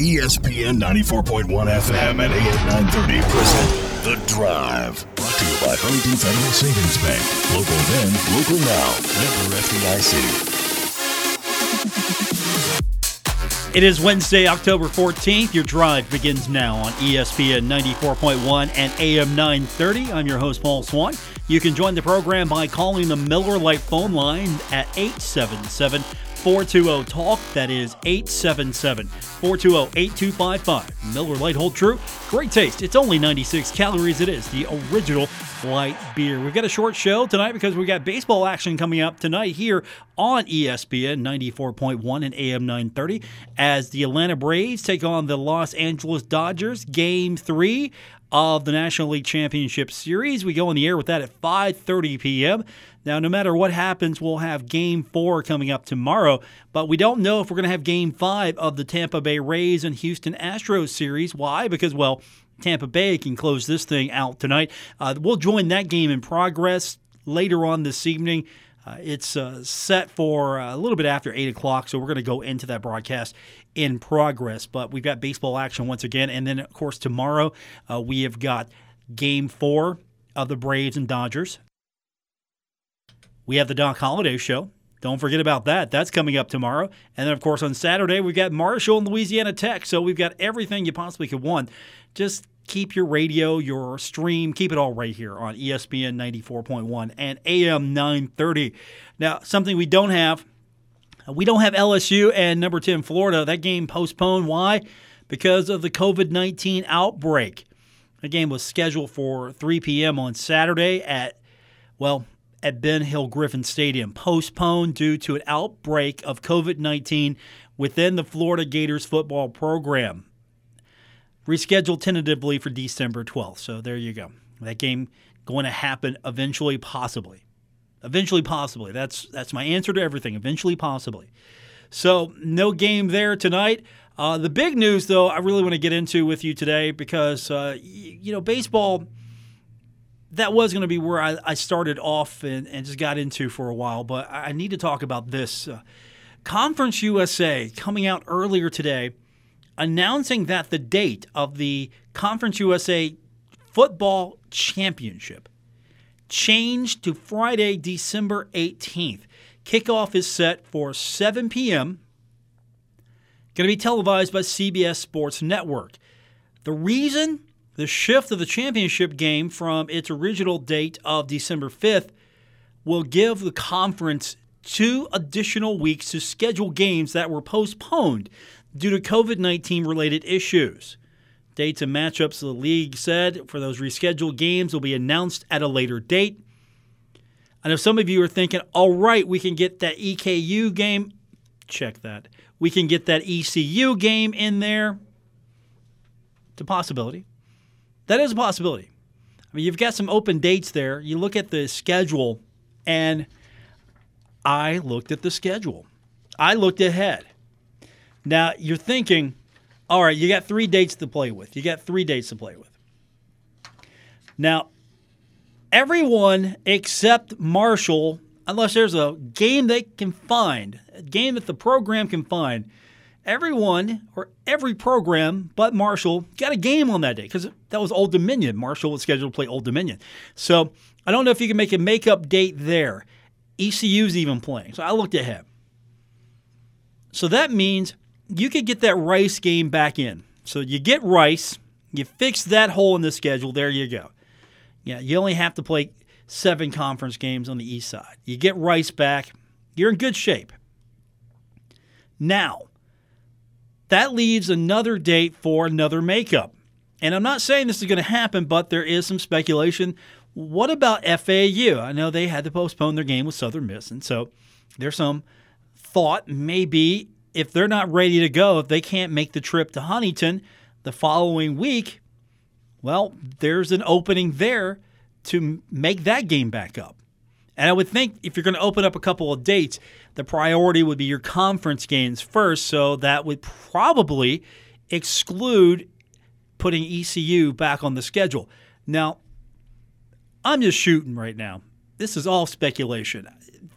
ESPN 94.1 FM and AM 930 present The Drive. Brought to you by Huntington Federal Savings Bank. Local then, local now. Member FDIC. It is Wednesday, October 14th. Your drive begins now on ESPN 94.1 and AM 930. I'm your host, Paul Swann. You can join the program by calling the Miller Lite phone line at 877 420 Talk. That is 877 420 8255. Miller Lite Hold True. Great taste. It's only 96 calories. It is the original light beer. We've got a short show tonight because we've got baseball action coming up tonight here on ESPN 94.1 and AM 930 as the Atlanta Braves take on the Los Angeles Dodgers. Game three of the National League Championship Series. We go on the air with that at 5:30 p.m. Now, no matter what happens, we'll have game four coming up tomorrow, but we don't know if we're going to have game five of the Tampa Bay Rays and Houston Astros series. Why? Because, well, Tampa Bay can close this thing out tonight. Uh, we'll join that game in progress later on this evening. Uh, it's uh, set for a little bit after 8 o'clock, so we're going to go into that broadcast in progress. But we've got baseball action once again. And then, of course, tomorrow uh, we have got game four of the Braves and Dodgers. We have the Doc Holliday Show. Don't forget about that. That's coming up tomorrow. And then, of course, on Saturday, we've got Marshall and Louisiana Tech. So we've got everything you possibly could want. Just keep your radio, your stream, keep it all right here on ESPN 94.1 and AM 930. Now, something we don't have, we don't have LSU and number 10 Florida. That game postponed. Why? Because of the COVID 19 outbreak. The game was scheduled for 3 p.m. on Saturday at, well, at Ben Hill Griffin Stadium, postponed due to an outbreak of COVID 19 within the Florida Gators football program. Rescheduled tentatively for December 12th. So there you go. That game going to happen eventually, possibly. Eventually, possibly. That's that's my answer to everything. Eventually, possibly. So no game there tonight. Uh, the big news, though, I really want to get into with you today because uh, you know baseball that was going to be where I, I started off and, and, just got into for a while, but I need to talk about this. Uh, Conference USA coming out earlier today announcing that the date of the Conference USA Football Championship changed to Friday, December 18th. Kickoff is set for 7 p.m. Going to be televised by CBS Sports Network. The reason the shift of the championship game from its original date of December 5th will give the conference two additional weeks to schedule games that were postponed due to COVID 19 related issues. Dates and matchups, the league said, for those rescheduled games will be announced at a later date. I know some of you are thinking, all right, we can get that EKU game. Check that. We can get that ECU game in there. It's a possibility. That is a possibility. I mean, you've got some open dates there. You look at the schedule, and I looked at the schedule. I looked ahead. Now, you're thinking, all right, you got three dates to play with. You got three dates to play with. Now, everyone except Marshall, unless there's a game they can find, a game that the program can find, everyone or every program but Marshall got a game on that day because that was Old Dominion. Marshall was scheduled to play Old Dominion. So I don't know if you can make a makeup date there. ECU's even playing. So I looked at ahead. So that means you could get that Rice game back in. So you get Rice, you fix that hole in the schedule. There you go. Yeah, you only have to play seven conference games on the east side. You get Rice back, you're in good shape. Now, that leaves another date for another makeup. And I'm not saying this is going to happen, but there is some speculation. What about FAU? I know they had to postpone their game with Southern Miss, and so there's some thought maybe if they're not ready to go, if they can't make the trip to Huntington the following week, well, there's an opening there to make that game back up. And I would think if you're going to open up a couple of dates, the priority would be your conference games first. So that would probably exclude putting ECU back on the schedule. Now, I'm just shooting right now. This is all speculation.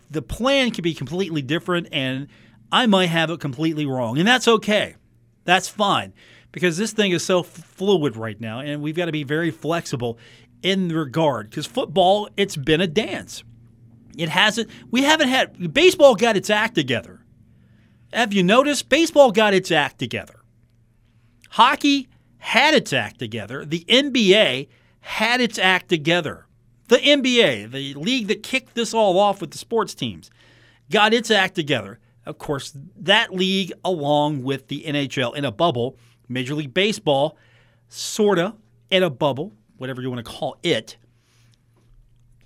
The plan could be completely different, and I might have it completely wrong, and that's okay. That's fine because this thing is so f- fluid right now, and we've got to be very flexible in regard. Because football, it's been a dance. It hasn't. We haven't had baseball got its act together. Have you noticed? Baseball got its act together. Hockey had its act together. The NBA had its act together. The NBA, the league that kicked this all off with the sports teams, got its act together. Of course, that league, along with the NHL in a bubble, Major League Baseball, sorta in a bubble, whatever you want to call it,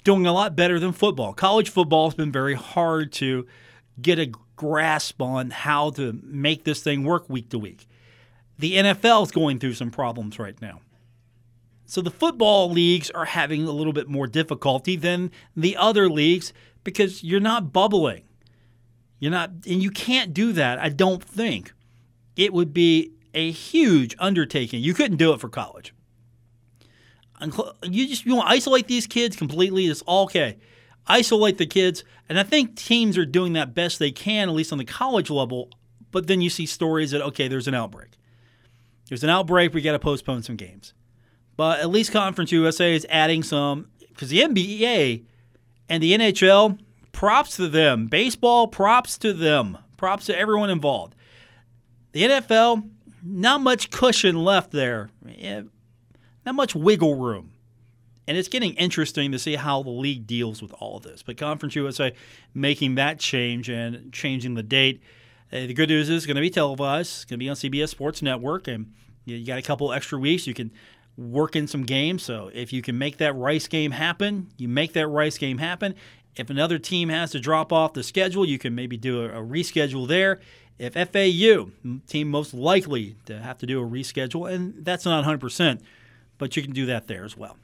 doing a lot better than football. College football has been very hard to get a grasp on how to make this thing work week to week. The NFL is going through some problems right now. So the football leagues are having a little bit more difficulty than the other leagues because you're not bubbling. You're not, and you can't do that, I don't think. It would be a huge undertaking. You couldn't do it for college. You just you want to isolate these kids completely. It's okay. Isolate the kids, and I think teams are doing that best they can, at least on the college level. But then you see stories that okay, there's an outbreak. There's an outbreak. We got to postpone some games. But at least Conference USA is adding some because the NBA and the NHL, props to them. Baseball, props to them. Props to everyone involved. The NFL, not much cushion left there. Not much wiggle room. And it's getting interesting to see how the league deals with all of this. But Conference USA making that change and changing the date. Uh, the good news is it's going to be televised. It's going to be on CBS Sports Network, and you got a couple extra weeks. You can work in some games. So if you can make that Rice game happen, you make that Rice game happen. If another team has to drop off the schedule, you can maybe do a reschedule there. If FAU, team most likely to have to do a reschedule, and that's not 100%, but you can do that there as well.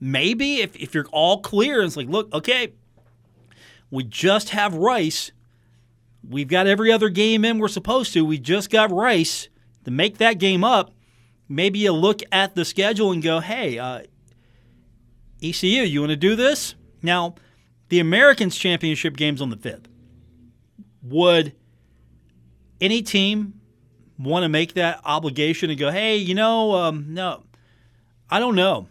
Maybe if, if you're all clear, and it's like, look, okay, we just have Rice. We've got every other game in we're supposed to. We just got Rice to make that game up maybe you look at the schedule and go, hey, uh, ECU, you want to do this? Now, the Americans Championship game's on the 5th. Would any team want to make that obligation and go, hey, you know, um, no, I don't know.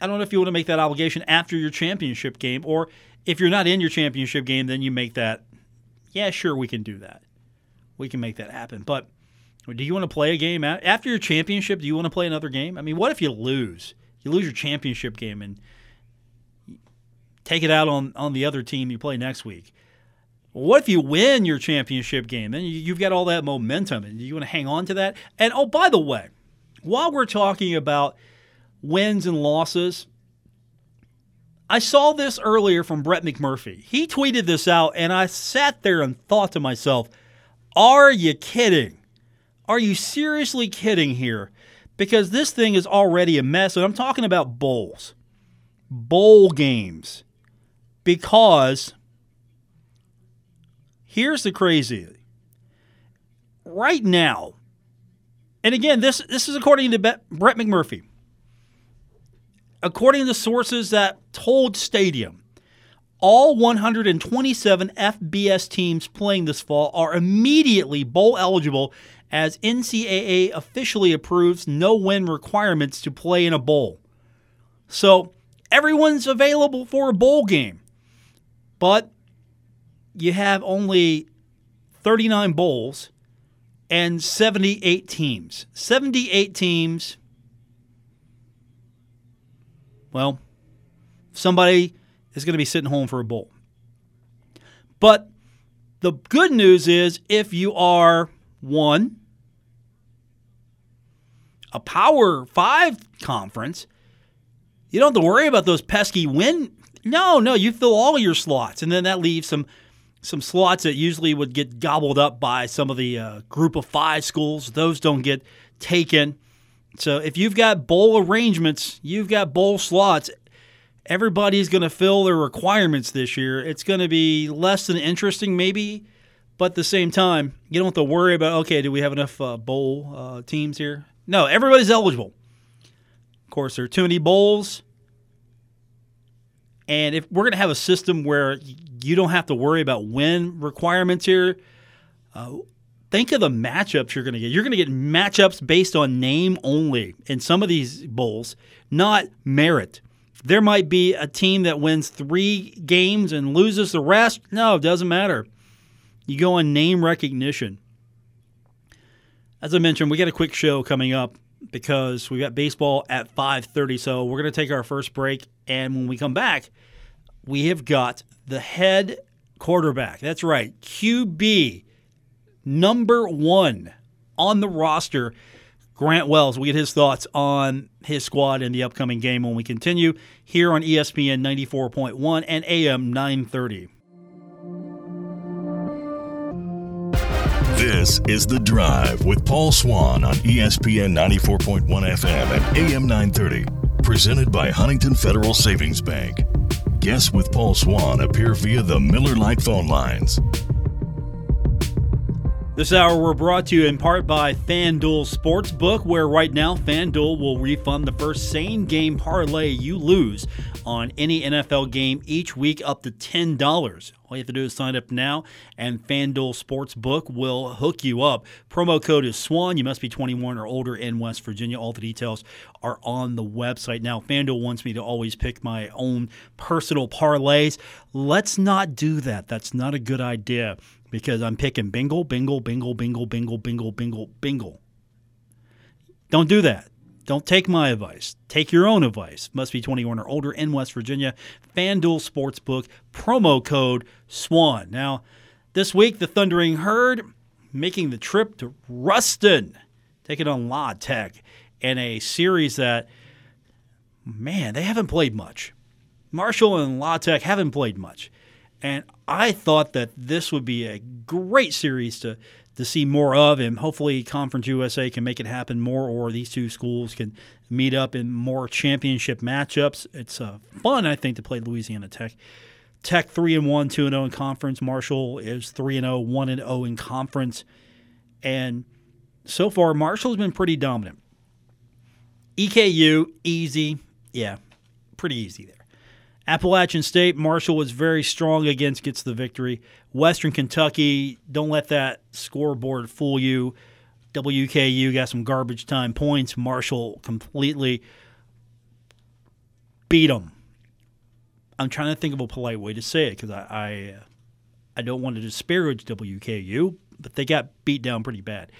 I don't know if you want to make that obligation after your championship game, or if you're not in your championship game, then you make that. Yeah, sure, we can do that. We can make that happen. But do you want to play a game after your championship? Do you want to play another game? I mean, what if you lose? You lose your championship game and take it out on, on the other team you play next week. What if you win your championship game? Then you've got all that momentum, and you want to hang on to that. And oh, by the way, while we're talking about wins and losses, I saw this earlier from Brett McMurphy. He tweeted this out, and I sat there and thought to myself, "Are you kidding?" Are you seriously kidding here? Because this thing is already a mess, and I'm talking about bowls, bowl games. Because here's the crazy right now, and again, this this is according to Brett McMurphy. According to sources that told Stadium, all 127 FBS teams playing this fall are immediately bowl eligible as NCAA officially approves no win requirements to play in a bowl. So everyone's available for a bowl game, but you have only 39 bowls and 78 teams. 78 teams. Well, somebody is going to be sitting home for a bowl. But the good news is if you are one, a Power Five conference, you don't have to worry about those pesky win. No, no, you fill all your slots, and then that leaves some some slots that usually would get gobbled up by some of the uh, group of five schools. Those don't get taken. So if you've got bowl arrangements, you've got bowl slots. Everybody's going to fill their requirements this year. It's going to be less than interesting, maybe, but at the same time, you don't have to worry about okay, do we have enough uh, bowl uh, teams here? No, everybody's eligible. Of course, there are too many bowls. And if we're going to have a system where you don't have to worry about win requirements here, uh, think of the matchups you're going to get. You're going to get matchups based on name only in some of these bowls, not merit. There might be a team that wins three games and loses the rest. No, it doesn't matter. You go on name recognition. As I mentioned, we got a quick show coming up because we got baseball at 5:30. So we're going to take our first break and when we come back, we have got the head quarterback. That's right, QB number 1 on the roster. Grant Wells, we get his thoughts on his squad in the upcoming game when we continue here on ESPN 94.1 and AM 930. This is The Drive with Paul Swann on ESPN 94.1 FM and AM 930. Presented by Huntington Federal Savings Bank. Guests with Paul Swann appear via the Miller Lite phone lines. This hour we're brought to you in part by FanDuel Sportsbook, where right now FanDuel will refund the first same game parlay you lose on any NFL game each week up to $10. All you have to do is sign up now, and FanDuel Sportsbook will hook you up. Promo code is SWAN. You must be 21 or older in West Virginia. All the details are on the website. Now, FanDuel wants me to always pick my own personal parlays. Let's not do that. That's not a good idea because I'm picking bingle, bingle, bingle, bingle, bingle, bingle, bingle, bingle. Don't do that. Don't take my advice. Take your own advice. Must be 21 or older in West Virginia. FanDuel Sportsbook, promo code SWAN. Now, this week, the Thundering Herd making the trip to Ruston, taking on La Tech in a series that, man, they haven't played much. Marshall and La Tech haven't played much. And I thought that this would be a great series to to see more of, and hopefully Conference USA can make it happen more, or these two schools can meet up in more championship matchups. It's uh, fun, I think, to play Louisiana Tech. Tech three and one, two and zero in conference. Marshall is three and 0, 1 and zero in conference, and so far Marshall's been pretty dominant. EKU easy, yeah, pretty easy there. Appalachian State, Marshall was very strong against, gets the victory. Western Kentucky, don't let that scoreboard fool you. WKU got some garbage time points. Marshall completely beat them. I'm trying to think of a polite way to say it because I, I, I don't want to disparage WKU, but they got beat down pretty bad.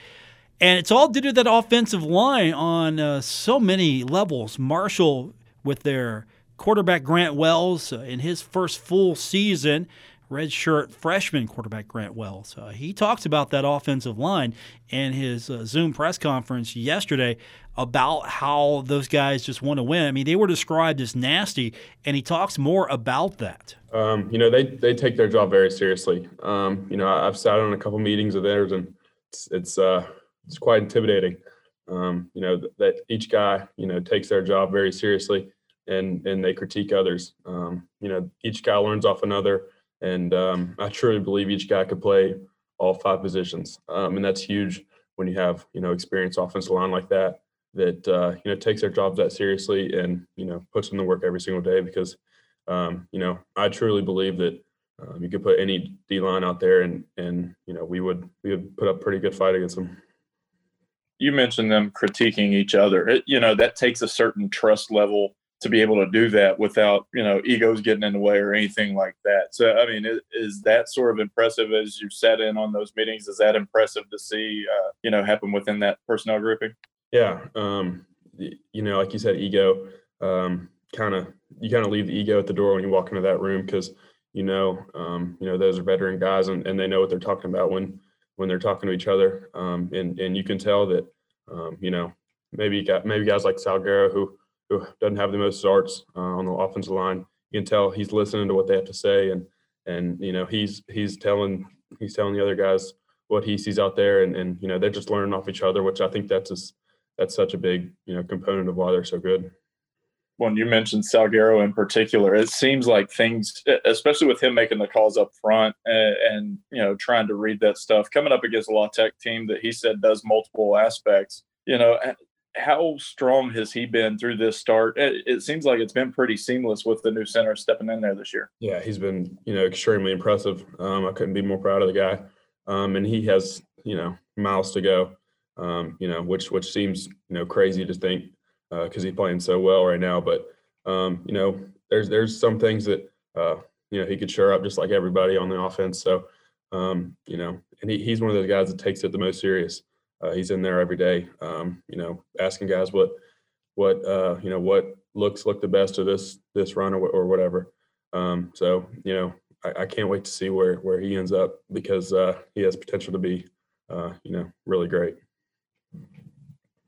And it's all due to that offensive line on uh, so many levels. Marshall with their – quarterback Grant Wells uh, in his first full season, redshirt freshman quarterback Grant Wells. Uh, he talks about that offensive line in his uh, Zoom press conference yesterday about how those guys just want to win. I mean, they were described as nasty, and he talks more about that. Um, you know, they they take their job very seriously. Um, you know, I've sat on a couple meetings of theirs, and it's it's, uh, it's quite intimidating. Um, you know that, that each guy you know takes their job very seriously and and they critique others. Um, you know, each guy learns off another, and um, I truly believe each guy could play all five positions, um, and that's huge when you have you know experienced offensive line like that that uh, you know takes their jobs that seriously and you know puts in the work every single day because um, you know I truly believe that. Um, you could put any D line out there, and and you know we would we would put up pretty good fight against them you mentioned them critiquing each other. It, you know, that takes a certain trust level to be able to do that without you know egos getting in the way or anything like that. So I mean, is, that sort of impressive as you sat in on those meetings? Is that impressive to see uh, you know happen within that personnel grouping? Yeah, um, you know, like you said, ego. Um, kind of you kind of leave the ego at the door when you walk into that room because you know um, you know those are veteran guys and, and they know what they're talking about when when they're talking to each other um, and and you can tell that um, you know maybe got maybe guys like Salguero who who doesn't have the most starts uh, on the offensive line. You can tell he's listening to what they have to say, and and you know he's he's telling he's telling the other guys what he sees out there, and and you know they're just learning off each other, which I think that's that's such a big you know component of why they're so good. When you mentioned Salguero in particular, it seems like things, especially with him making the calls up front and, and you know trying to read that stuff, coming up against a La Tech team that he said does multiple aspects. You know, how strong has he been through this start? It, it, seems like it's been pretty seamless with the new center stepping in there this year. Yeah, he's been you know extremely impressive. Um, I couldn't be more proud of the guy, um, and he has you know miles to go. Um, you know, which which seems you know crazy to think because uh, he's playing so well right now. But um, you know, there's there's some things that uh, you know he could shore up just like everybody on the offense. So um, you know, and he, he's one of those guys that takes it the most serious. Uh, he's in there every day. Um, you know, asking guys what what uh, you know what looks look the best of this this run or, or whatever. Um, so you know, I, I, can't wait to see where where he ends up because uh, he has potential to be uh, you know really great.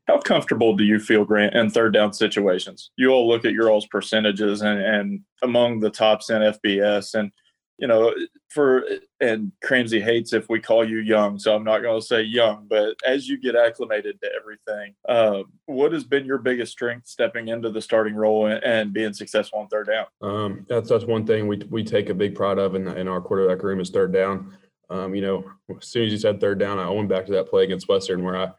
How comfortable do you feel, Grant, in third down situations? You all look at your all's percentages and, and among the tops in FBS, and you know, for and Cramsey hates if we call you young, so I'm not going to say young, but as you get acclimated to everything, uh, what has been your biggest strength stepping into the starting role and, and being successful on third down? Um, that's that's one thing we we take a big pride of in, in our quarterback room is third down. Um, you know, as soon as you said third down, I went back to that play against Western where I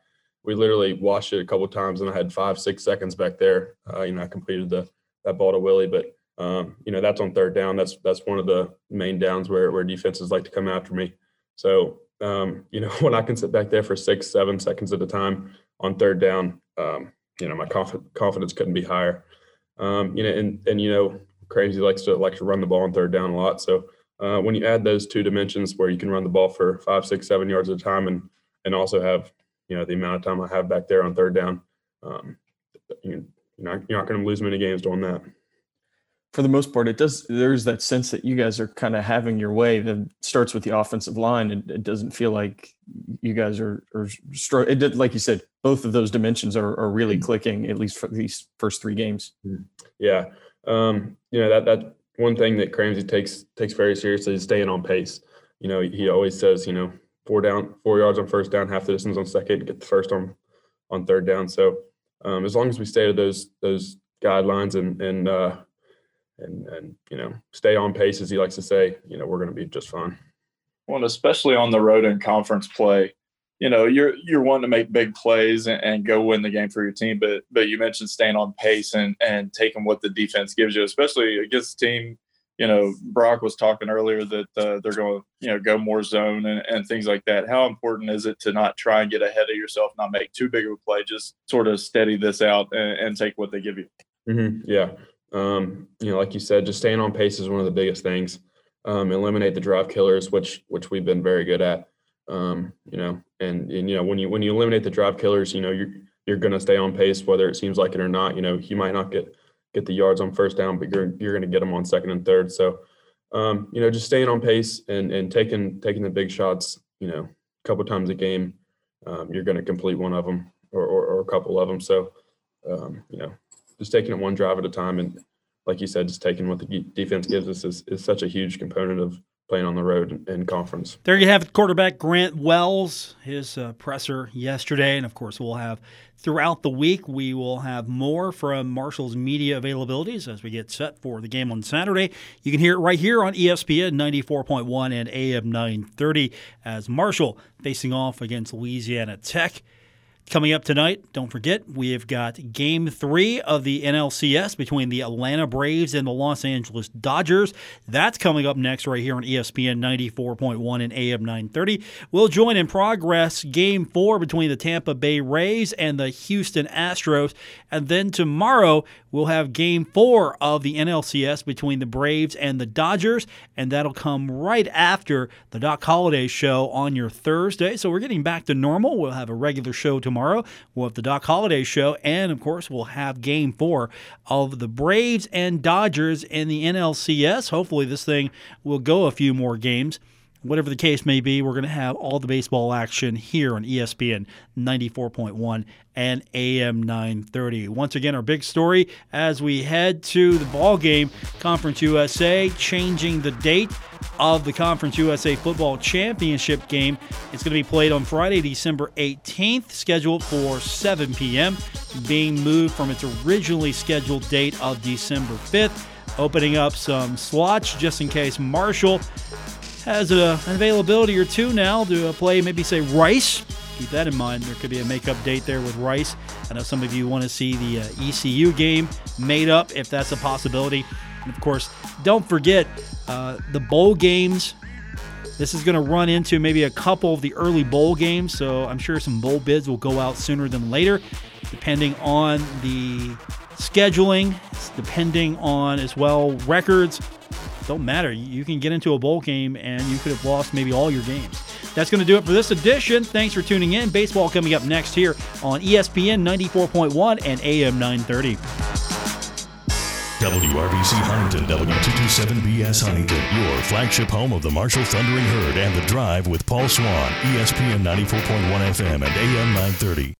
we literally watched it a couple times and I had five six seconds back there. Uh, you know, I completed the that ball to Willie, but um, you know, that's on third down. That's that's one of the main downs where where defenses like to come after me. So um, you know, when I can sit back there for six, seven seconds at a time on third down, um, you know, my conf- confidence couldn't be higher. Um, you know, and and you know, Cramsey likes to like to run the ball on third down a lot. So uh, when you add those two dimensions where you can run the ball for five, six, seven yards at a time, and and also have you know the amount of time I have back there on third down, um, you, you're not, you're not going to lose many games doing that for the most part, it does. There's that sense that you guys are kind of having your way. That starts with the offensive line, and it doesn't feel like you guys are are stro- it did, like you said. Both of those dimensions are, are really mm-hmm. clicking at least for these first three games. Mm-hmm. Yeah, um, you know that that one thing that Cramsey takes takes very seriously is staying on pace. You know, he always says, you know, four down, four yards on first down, half the distance on second, get the first on on third down. So um, as long as we stay to those those guidelines and and uh, and and you know stay on pace as he likes to say you know we're going to be just fine. Well especially on the road in conference play you know you're you're wanting to make big plays and, and, go win the game for your team but but you mentioned staying on pace and and taking what the defense gives you especially against a team you know brock was talking earlier that uh, they're going to you know go more zone and, and things like that. How important is it to not try and get ahead of yourself not make too big of a play just sort of steady this out and, and take what they give you? Mm-hmm. yeah um, you know, like you said, just staying on pace is one of the biggest things. Um, eliminate the drive killers, which which we've been very good at. Um, you know, and and you know when you when you eliminate the drive killers, you know you're you're going to stay on pace whether it seems like it or not. You know, you might not get get the yards on first down, but you're you're going to get them on second and third. So, um, you know, just staying on pace and and taking taking the big shots. You know, a couple times a game, um, you're going to complete one of them or, or, or a couple of them. So, um, you know, just taking it one drive at a time. And like you said, just taking what the defense gives us is, is such a huge component of playing on the road in conference. There you have it, quarterback Grant Wells, his uh, presser yesterday. And of course, we'll have throughout the week, we will have more from Marshall's media availabilities as we get set for the game on Saturday. You can hear it right here on ESPN 94.1 and AM 930 as Marshall facing off against Louisiana Tech. Coming up tonight, don't forget, we have got game three of the NLCS between the Atlanta Braves and the Los Angeles Dodgers. That's coming up next, right here on ESPN 94.1 and AM 930. We'll join in progress game four between the Tampa Bay Rays and the Houston Astros. And then tomorrow, we'll have game four of the NLCS between the Braves and the Dodgers. And that'll come right after the Doc Holliday show on your Thursday. So we're getting back to normal. We'll have a regular show tomorrow tomorrow. We'll have the Doc Holliday show, and of course, we'll have game four of the Braves and Dodgers in the NLCS. Hopefully, this thing will go a few more games whatever the case may be, we're going to have all the baseball action here on ESPN 94.1 and AM 930. Once again, our big story as we head to the ball game, Conference USA changing the date of the Conference USA Football Championship game. It's going to be played on Friday, December 18th, scheduled for 7 p.m., being moved from its originally scheduled date of December 5th, opening up some slots just in case Marshall has a, an availability or two now to uh, play, maybe say Rice. Keep that in mind. There could be a makeup date there with Rice. I know some of you want to see the uh, ECU game made up if that's a possibility. And of course, don't forget uh, the bowl games This is going to run into maybe a couple of the early bowl games, so I'm sure some bowl bids will go out sooner than later, depending on the scheduling, depending on as well records. Don't matter. You can get into a bowl game and you could have lost maybe all your games. That's going to do it for this edition. Thanks for tuning in. Baseball coming up next here on ESPN 94.1 and AM 930. WRVC Huntington, W227BS Huntington, your flagship home of the Marshall Thundering Herd and the Drive with Paul Swann, ESPN 94.1 FM and AM 930.